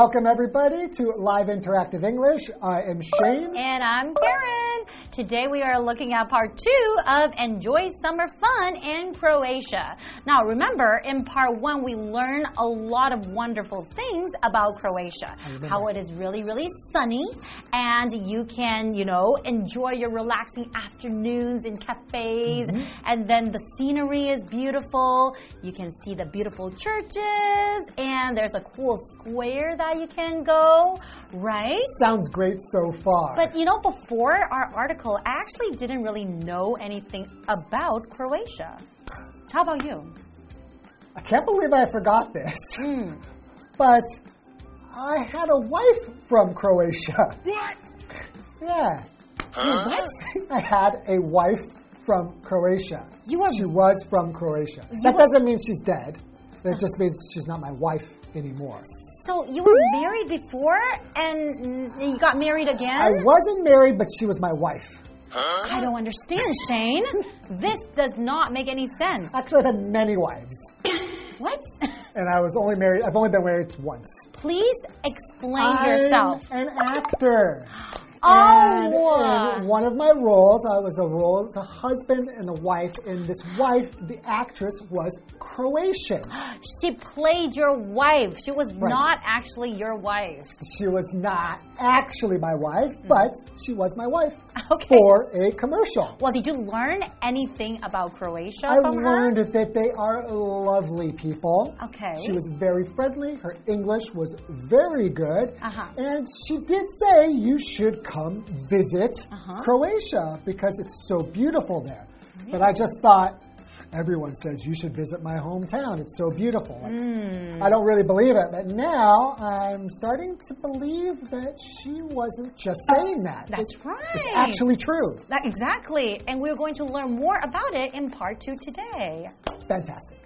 Welcome, everybody, to Live Interactive English. I am Shane. And I'm Karen. Today we are looking at part two of Enjoy Summer Fun in Croatia. Now, remember, in part one, we learned a lot of wonderful things about Croatia. How it is really, really sunny, and you can, you know, enjoy your relaxing afternoons in cafes, Mm-hmm. and then the scenery is beautiful. You can see the beautiful churches, and there's a cool square that you can go, right? Sounds great so far. But you know, before our article, I actually didn't really know anything about Croatia. How about you? I can't believe I forgot this. Hmm. But I had a wife from Croatia. What? Yeah. What? I had a wife from Croatia. You are- She was from Croatia. That were- doesn't mean she's dead. That just means she's not my wife anymore. So you were married before and you got married again? I wasn't married, but she was my wife. I don't understand, Shane. this does not make any sense. Actually, I've had many wives. What? And I was only married, I've only been married once. Please explain yourself. I'm an actor. Oh. And one of my roles, I was a role as a husband and a wife, and this wife, the actress, was Croatian. She played your wife. She was Right. not actually your wife. She was not actually my wife, but she was my wife. Okay. for a commercial. Well, did you learn anything about Croatia I learned her? that they are lovely people. Okay. She was very friendly. Her English was very good. Uh-huh. And she did say you should come visit Uh-huh. Croatia because it's so beautiful there. But I just thought, everyone says you should visit my hometown. It's so beautiful. Hmm. I don't really believe it. But now I'm starting to believe that she wasn't just saying that. That's It's- right. It's actually true. That, exactly. And we're going to learn more about it in part two today. Fantastic.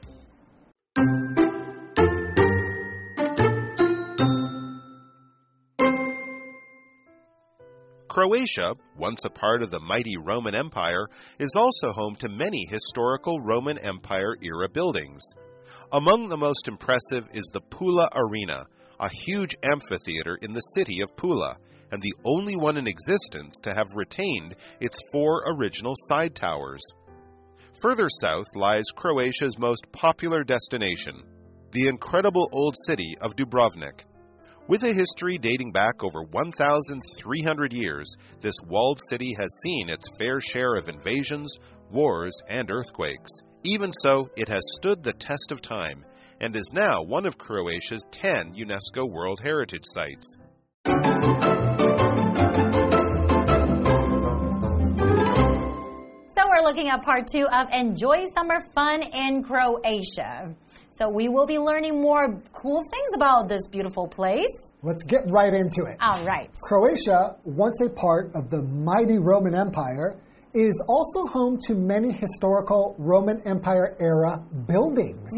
Croatia, once a part of the mighty Roman Empire, is also home to many historical Roman Empire era buildings. Among the most impressive is the Pula Arena, a huge amphitheater in the city of Pula, and the only one in existence to have retained its four original side towers. Further south lies Croatia's most popular destination, the incredible old city of Dubrovnik. With a history dating back over 1,300 years, this walled city has seen its fair share of invasions, wars, and earthquakes. Even so, it has stood the test of time and is now one of Croatia's 10 UNESCO World Heritage Sites. So we're looking at part two of Enjoy Summer Fun in Croatia. So we will be learning more cool things about this beautiful place. Let's get right into it. All right. Croatia, once a part of the mighty Roman Empire, is also home to many historical Roman Empire era buildings.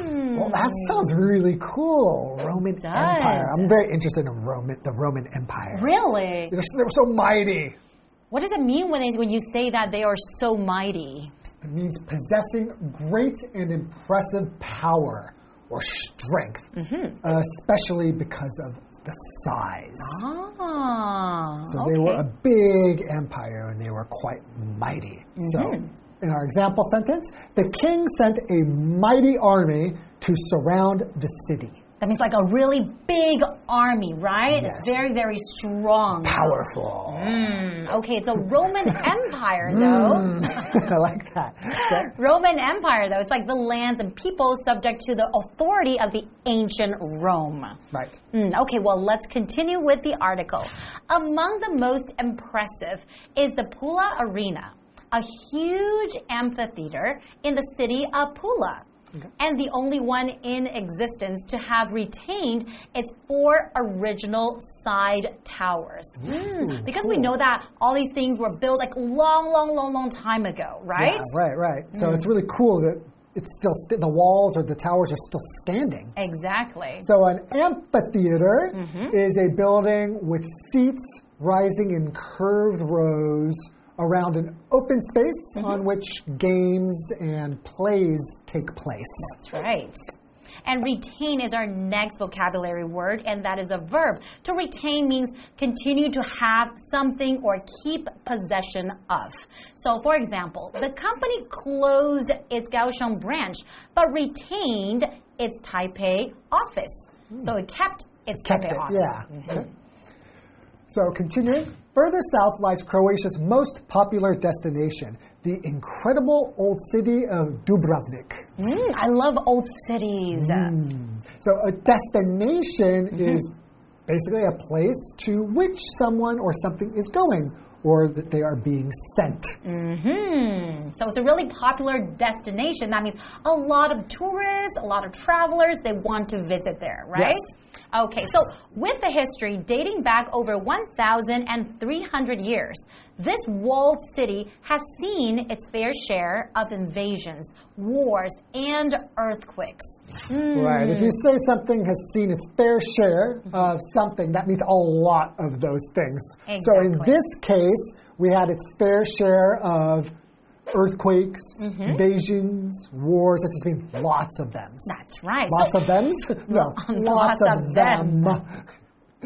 Hmm. Well, that sounds really cool. Roman. Empire. I'm very interested in Roman, the Roman Empire. Really? They're, they're so mighty. What does it mean when, they, when you say that they are so mighty? It means possessing great and impressive power or strength, mm-hmm. uh, especially because of the size. Ah. So they were a big empire and they were quite mighty. So, mm-hmm. In our example sentence, the king sent a mighty army to surround the city. That means like a really big army, right? Yes. It's very, very strong. Powerful. Mm, okay, it's a Roman Empire, though. I like that. Okay. Roman Empire, though, it's like the lands and people subject to the authority of the ancient Rome. Right. Hmm, okay, well, let's continue with the article. Among the most impressive is the Pula Arena, a huge amphitheater in the city of Pula. And the only one in existence to have retained its four original side towers. Hmm, because we know that all these things were built like long, long, long, long time ago, right? Yeah, right, right. So it's really cool that it's still st the walls or the towers are still standing. Exactly. So an amphitheater Mm-hmm. is a building with seats rising in curved rows around an open space mm-hmm. on which games and plays take place. That's right. And retain is our next vocabulary word, and that is a verb. To retain means continue to have something or keep possession of. So, for example, the company closed its Kaohsiung branch but retained its Taipei office. Hmm. So it kept its Kept Taipei it, office. yeah. Okay. So continuing, further south lies Croatia's most popular destination, the incredible old city of Dubrovnik. Mm, I love old cities. So a destination is basically a place to which someone or something is going or that they are being sent. Hmm. So it's a really popular destination. That means a lot of tourists, a lot of travelers, they want to visit there, right? Yes. Okay, so with the history dating back over 1,300 years, this walled city has seen its fair share of invasions, wars, and earthquakes. Hmm. Right. If you say something has seen its fair share of something, that means a lot of those things. Exactly. So in this case, we had its fair share of earthquakes, Mm-hmm. invasions, wars. That just means lots of them. That's right. Lots So- of them? No, Lots lots of of them. them.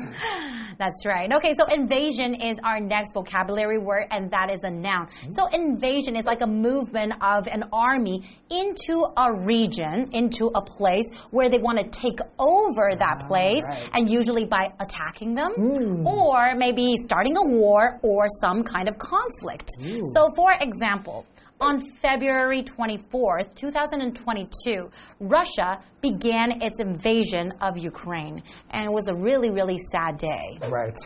That's right. Okay, so invasion is our next vocabulary word, and that is a noun. Mm-hmm. So invasion is like a movement of an army into a region, into a place where they want to take over that ah, place, right. and usually by attacking them, mm. or maybe starting a war or some kind of conflict. So, for example, on February 24th, 2022, Russia began its invasion of Ukraine. And it was a really, really sad day. Right.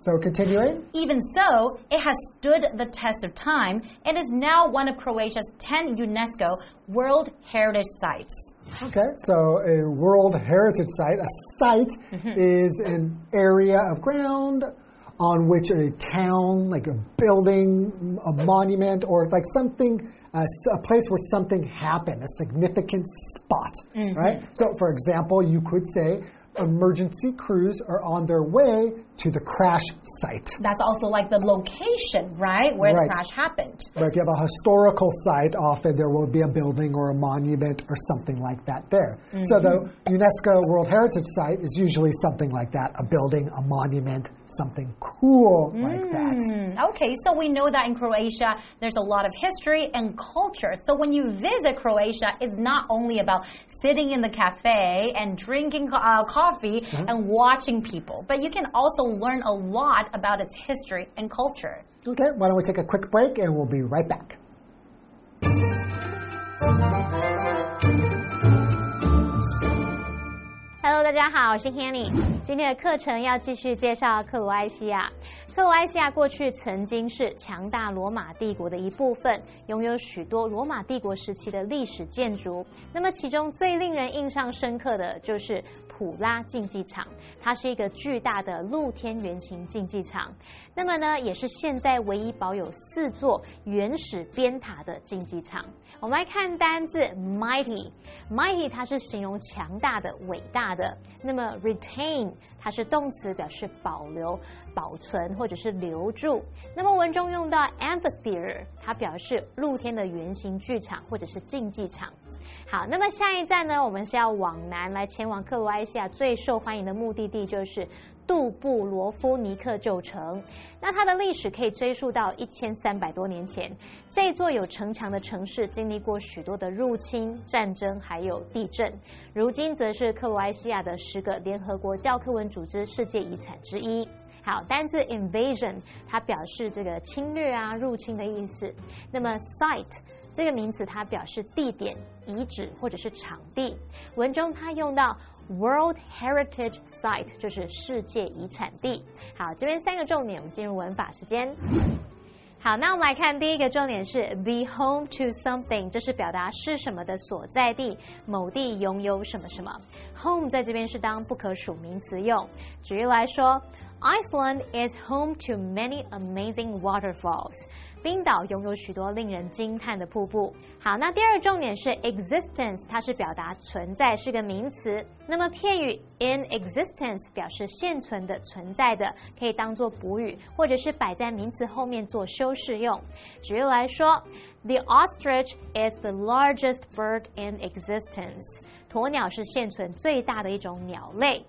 So continuing. Even so, it has stood the test of time and is now one of Croatia's 10 UNESCO World Heritage Sites. Okay, so a World Heritage Site, a site Mm-hmm. is an area of ground on which a town, like a building, a monument, or like something, uh, a place where something happened, a significant spot, Mm-hmm. right? So, for example, you could say emergency crews are on their way to the crash site. That's also like the location, right, where Right. the crash happened. But if you have a historical site, often there will be a building or a monument or something like that there. So the UNESCO World Heritage Site is usually something like that a building, a monument, something cool like that. Hmm, Okay, so we know that in Croatia there's a lot of history and culture. So when you visit Croatia, it's not only about sitting in the cafe and drinking uh, coffee and watching people, but you can also learn a lot about its history and culture. Okay, why don't we take a quick break and we'll be right back. Hello，大家好，我是 Hanny。今天的课程要继续介绍克罗埃西亚。克罗埃西亚过去曾经是强大罗马帝国的一部分，拥有许多罗马帝国时期的历史建筑。那么其中最令人印象深刻的就是 普拉竞技场，它是一个巨大的露天圆形竞技场。那么呢，也是现在唯一保有四座原始边塔的竞技场。我们来看单字 mighty，mighty 它是形容强大的、伟大的。那么 retain 它是动词，表示保留、保存或者是留住。那么文中用到 amphitheater，它表示露天的圆形剧场或者是竞技场。好，那么下一站呢，我们是要往南来前往克罗埃西亚最受欢迎的目的地，就是杜布罗夫尼克旧城。那它的历史可以追溯到一千三百多年前。这座有城墙的城市经历过许多的入侵、战争，还有地震。如今则是克罗埃西亚的十个联合国教科文组织世界遗产之一。好，单字 invasion 它表示这个侵略啊、入侵的意思。那么 site 这个名词它表示地点、遗址或者是场地。文中它用到 World Heritage Site，就是世界遗产地。好，这边三个重点，我们进入文法时间。好，那我们来看第一个重点是 be home to something，这是表达是什么的所在地，某地拥有什么什么。home 在这边是当不可数名词用。举例来说，Iceland is home to many amazing waterfalls。冰岛拥有许多令人惊叹的瀑布。好，那第二个重点是 existence，它是表达存在，是个名词。那么片语 in existence 表示现存的、存在的，可以当做补语，或者是摆在名词后面做修饰用。举例来说，The ostrich is the largest bird in existence。鸵鸟是现存最大的一种鸟类。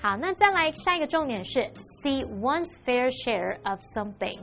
好，那再来下一个重点是 see one's fair share of something。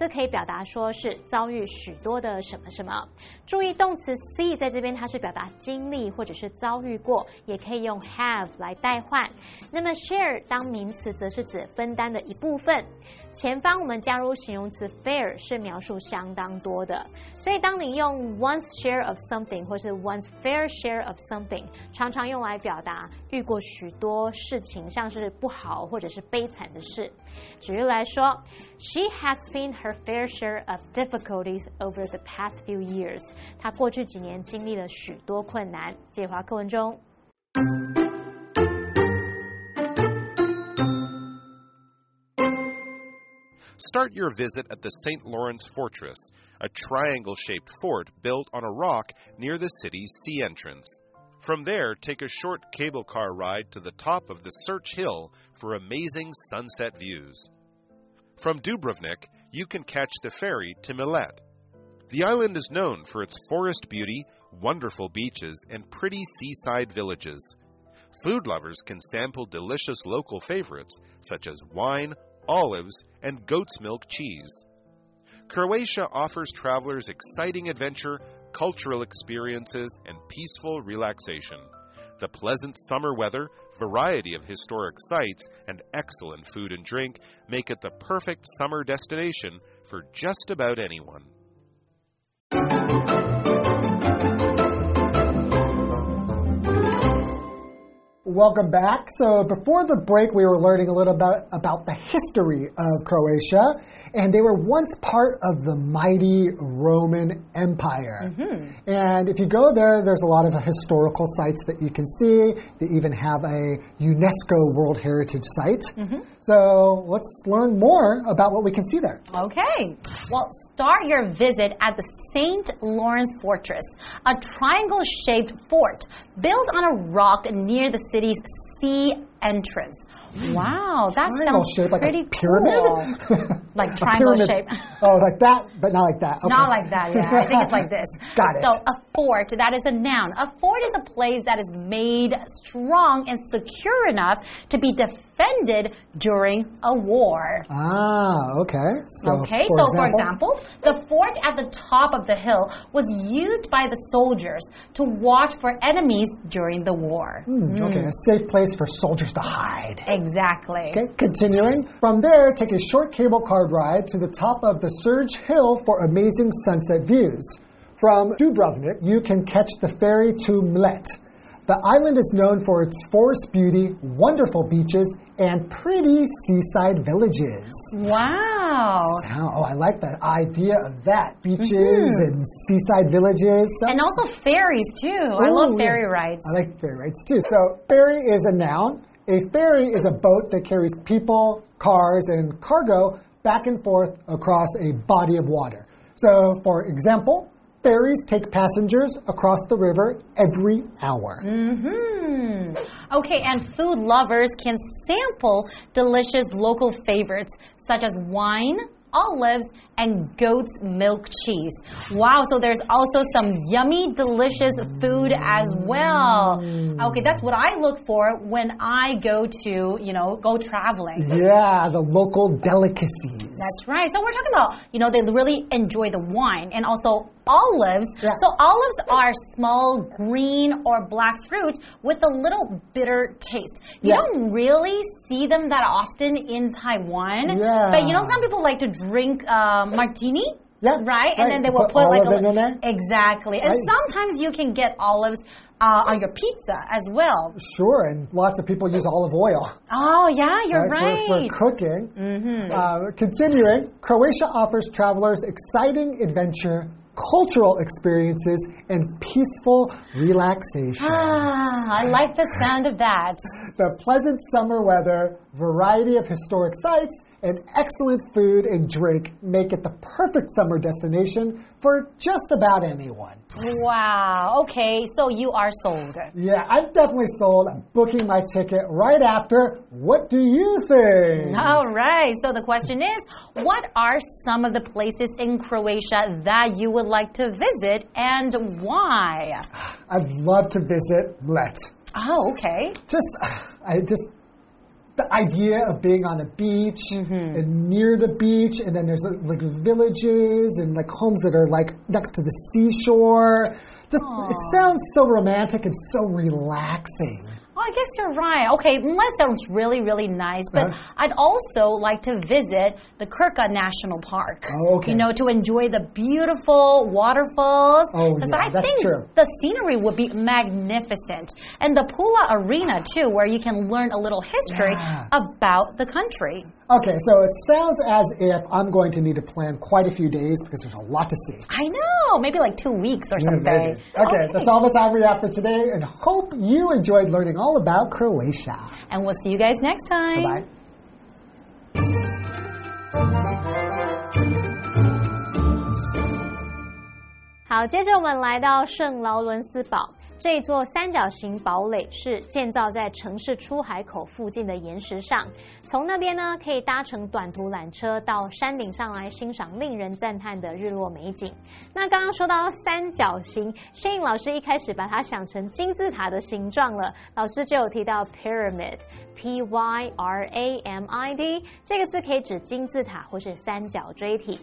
这可以表达说是遭遇许多的什么什么。注意动词 see 在这边它是表达经历或者是遭遇过，也可以用 have 来代换。那么 share 当名词则是指分担的一部分。前方我们加入形容词 fair 是描述相当多的，所以当你用 one's share of something 或是 one's fair share of something，常常用来表达遇过许多事情，像是不好或者是悲惨的事。举例来说，She has seen her fair share of difficulties over the past few years。她过去几年经历了许多困难。介华课文中。Start your visit at the St. Lawrence Fortress, a triangle shaped fort built on a rock near the city's sea entrance. From there, take a short cable car ride to the top of the Srđ Hill for amazing sunset views. From Dubrovnik, you can catch the ferry to Mljet. The island is known for its forest beauty, wonderful beaches, and pretty seaside villages. Food lovers can sample delicious local favorites such as wine, olives, and goat's milk cheese. Croatia offers travelers exciting adventure, cultural experiences, and peaceful relaxation. The pleasant summer weather, variety of historic sites, and excellent food and drink make it the perfect summer destination for just about anyone. Welcome back. So before the break, we were learning a little bit about the history of Croatia, and they were once part of the mighty Roman Empire. Mm -hmm. And if you go there, there's a lot of historical sites that you can see. They even have a UNESCO World Heritage Site. Mm -hmm. So let's learn more about what we can see there. Okay. Well, start your visit at the St. Lawrence Fortress, a triangle shaped fort built on a rock near the city's sea entrance. Wow, that triangle sounds shape, pretty pyramid? cool. like triangle shape. oh, like that, but not like that. Okay. Not like that, yeah. I think it's like this. Got it. So a fort, that is a noun. A fort is a place that is made strong and secure enough to be defended during a war. Ah, okay. So, okay, for so example? for example, the fort at the top of the hill was used by the soldiers to watch for enemies during the war. Mm, okay, a safe place for soldiers to hide. Exactly. Okay, continuing. From there, take a short cable car ride to the top of the Srđ Hill for amazing sunset views. From Dubrovnik, you can catch the ferry to Mljet. The island is known for its forest beauty, wonderful beaches, and pretty seaside villages. Wow. Sound, oh, I like the idea of that. Beaches mm -hmm. and seaside villages. and also ferries, too. I love ferry rides. I like ferry rides, too. So, ferry is a noun. A ferry is a boat that carries people, cars, and cargo back and forth across a body of water. So, for example, ferries take passengers across the river every hour. Mm hmm. Okay, and food lovers can sample delicious local favorites such as wine, olives, and goat's milk cheese. Wow, so there's also some yummy, delicious food as well. Okay, that's what I look for when I go to, you know, go traveling. Yeah, the local delicacies. That's right. So we're talking about, you know, they really enjoy the wine and also olives. Yeah. So olives are small green or black fruit with a little bitter taste. You Yeah. don't really see them that often in Taiwan. Yeah. But you know, some people like to drink uh, martini. Yeah, Right? right. And then they will Put put, like a olive in li- there. Exactly. And Right. sometimes you can get olives uh, on your pizza as well. Sure, and lots of people use olive oil. Oh, yeah, you're for- right. For, cooking. Uh, continuing, Croatia offers travelers exciting adventure, cultural experiences, and peaceful relaxation. Ah, I like the sound of that. The pleasant summer weather, variety of historic sites, and excellent food and drink make it the perfect summer destination for just about anyone. Wow. Okay, so you are sold. Yeah, I'm definitely sold. I'm booking my ticket right after. What do you think? All right. So the question is what are some of the places in Croatia that you would like to visit and why? I'd love to visit Bled. Oh, okay. Just, I just, the idea of being on a beach mm-hmm. and near the beach, and then there's like villages and like homes that are like next to the seashore. Just, it sounds so romantic and so relaxing. Well, I guess you're right. Okay, that sounds really, really nice. But Uh-huh. I'd also like to visit the Krka National Park. Oh, okay. You know, to enjoy the beautiful waterfalls. Oh, yeah, I that's think true. the scenery would be magnificent. And the Pula Arena, too, where you can learn a little history Yeah. about the country. Okay, so it sounds as if I'm going to need to plan quite a few days because there's a lot to see. I know, maybe like two weeks or Yeah, something. maybe. Okay, that's all the time we have for today, and hope you enjoyed learning all about Croatia. And we'll see you guys next time. Bye bye. 好，接着我们来到圣劳伦斯堡。 这座三角形堡垒是建造在城市出海口附近的岩石上，从那边呢可以搭乘短途缆车到山顶上来欣赏令人赞叹的日落美景。那刚刚说到三角形轩颖老师一开始把它想成金字塔的形状了，老师就有提到 pyramid P y r a m i d 这个字可以指金字塔或是三角锥体。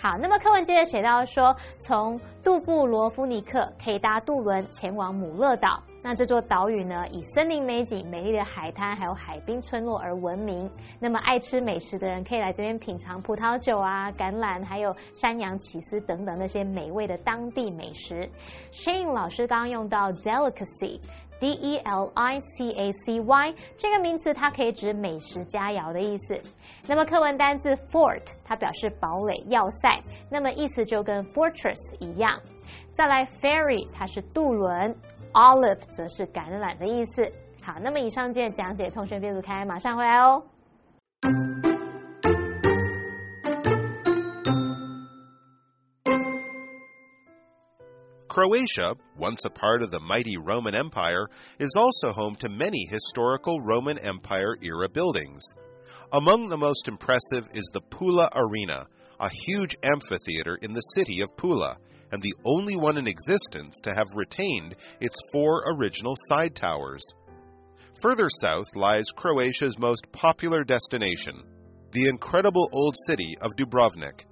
好，那么课文接着写到说，从杜布罗夫尼克可以搭渡轮前往姆勒岛。那这座岛屿呢，以森林美景、美丽的海滩还有海滨村落而闻名。那么爱吃美食的人可以来这边品尝葡萄酒啊、橄榄，还有山羊起司等等那些美味的当地美食。Shane 老师刚刚用到 delicacy。D E L I C A C Y 这个名词，它可以指美食佳肴的意思。那么课文单字 fort 它表示堡垒、要塞，那么意思就跟 fortress 一样。再来 ferry 它是渡轮，olive 则是橄榄的意思。好，那么以上节的讲解，同学别走开，马上回来哦。Croatia, once a part of the mighty Roman Empire, is also home to many historical Roman Empire era buildings. Among the most impressive is the Pula Arena, a huge amphitheater in the city of Pula, and the only one in existence to have retained its four original side towers. Further south lies Croatia's most popular destination, the incredible old city of Dubrovnik.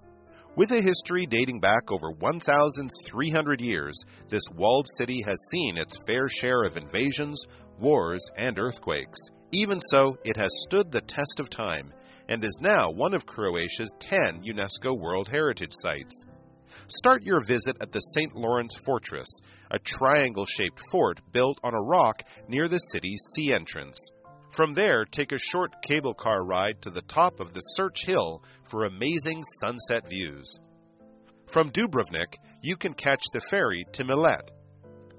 With a history dating back over 1,300 years, this walled city has seen its fair share of invasions, wars, and earthquakes. Even so, it has stood the test of time and is now one of Croatia's 10 UNESCO World Heritage Sites. Start your visit at the St. Lawrence Fortress, a triangle shaped fort built on a rock near the city's sea entrance. From there, take a short cable car ride to the top of the Srđ Hill for amazing sunset views. From Dubrovnik, you can catch the ferry to Mljet.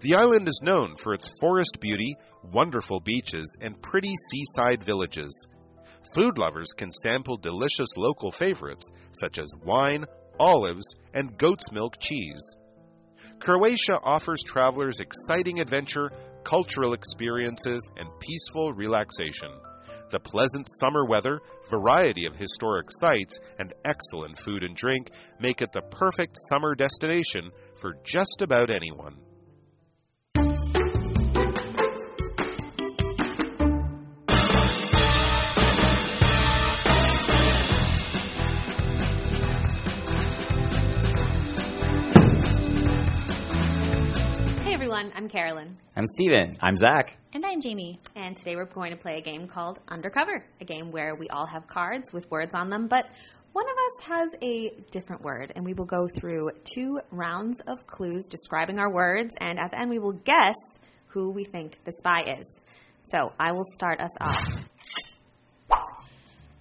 The island is known for its forest beauty, wonderful beaches, and pretty seaside villages. Food lovers can sample delicious local favorites such as wine, olives, and goat's milk cheese. Croatia offers travelers exciting adventure, cultural experiences, and peaceful relaxation. The pleasant summer weather, variety of historic sites, and excellent food and drink make it the perfect summer destination for just about anyone. Everyone, I'm Carolyn, I'm Stephen. I'm Zach. And I'm Jamie. and today we're going to play a game called Undercover, a game where we all have cards with words on them, but one of us has a different word, and we will go through two rounds of clues describing our words, and at the end we will guess who we think the spy is. So I will start us off.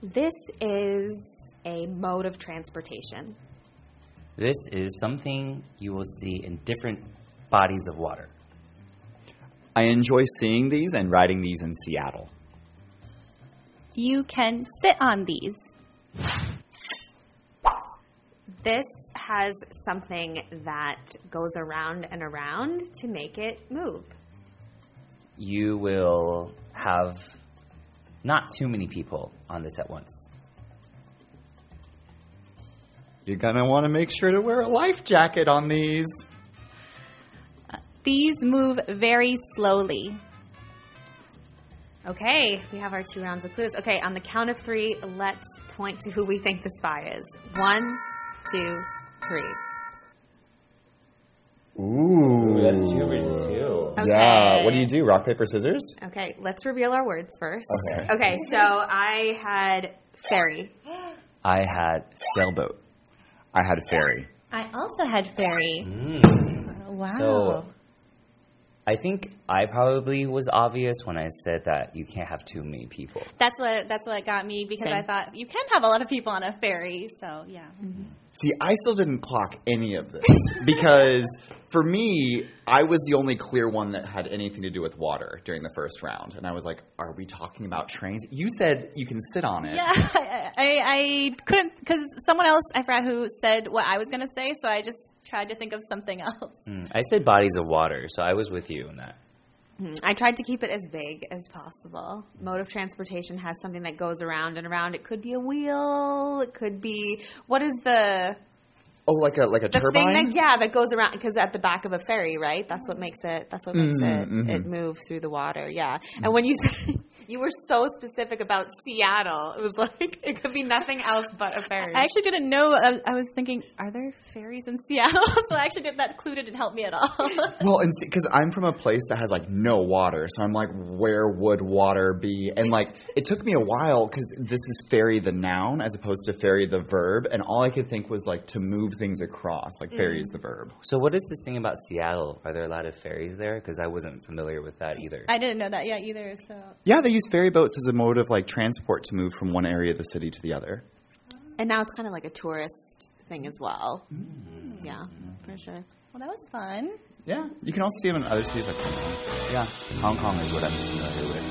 This is a mode of transportation. This is something you will see in different bodies of water. I enjoy seeing these and riding these in Seattle. You can sit on these. This has something that goes around and around to make it move. You will have not too many people on this at once. You're gonna want to make sure to wear a life jacket on these. These move very slowly. Okay, we have our two rounds of clues. Okay, on the count of three, let's point to who we think the spy is. One, two, three. Ooh. That's two versus two. Okay. Yeah. What do you do? Rock, paper, scissors? Okay, let's reveal our words first. Okay. Okay, so I had ferry. I had Sailboat. I had ferry. I also had fairy. Mm. Wow. So I think I probably was obvious when I said that you can't have too many people. that's what that's what got me because Same. I thought you can have a lot of people on a ferry. So yeah. Mm-hmm. See, I still didn't clock any of this because for me, I was the only clear one that had anything to do with water during the first round. And I was like, are we talking about trains? You said you can sit on it. Yeah, I, I, I couldn't because someone else I forgot who said what I was gonna say, so I just tried to think of something else. Hmm, I said bodies of water, so I was with you in that. Hmm, I tried to keep it as vague as possible. Mode of transportation has something that goes around and around. It could be a wheel. It could be what is the Oh, like a like a the turbine? thing that yeah that goes around because at the back of a ferry, right? That's what makes it. That's what makes it mhm. it move through the water. Yeah. And when you said you were so specific about Seattle, it was like it could be nothing else but a ferry. I actually didn't know. I was, I was thinking, are there ferries in Seattle? so I actually didn't that clue didn't help me at all. Well, and because I'm from a place that has like no water, so I'm like, where would water be? And like, it took me a while because this is ferry the noun as opposed to ferry the verb, and all I could think was like to move things across. Like ferry mm. is the verb. So what is this thing about Seattle? Are there a lot of ferries there? Because I wasn't familiar with that either. I didn't know that yet either. So Yeah, they use ferry boats as a mode of like transport to move from one area of the city to the other. and now it's kind of like a tourist thing as well. Mm. Yeah, for sure. well, that was fun. Yeah, you can also see them in other cities like Hong Kong. yeah, Hong Kong is what I'm familiar with.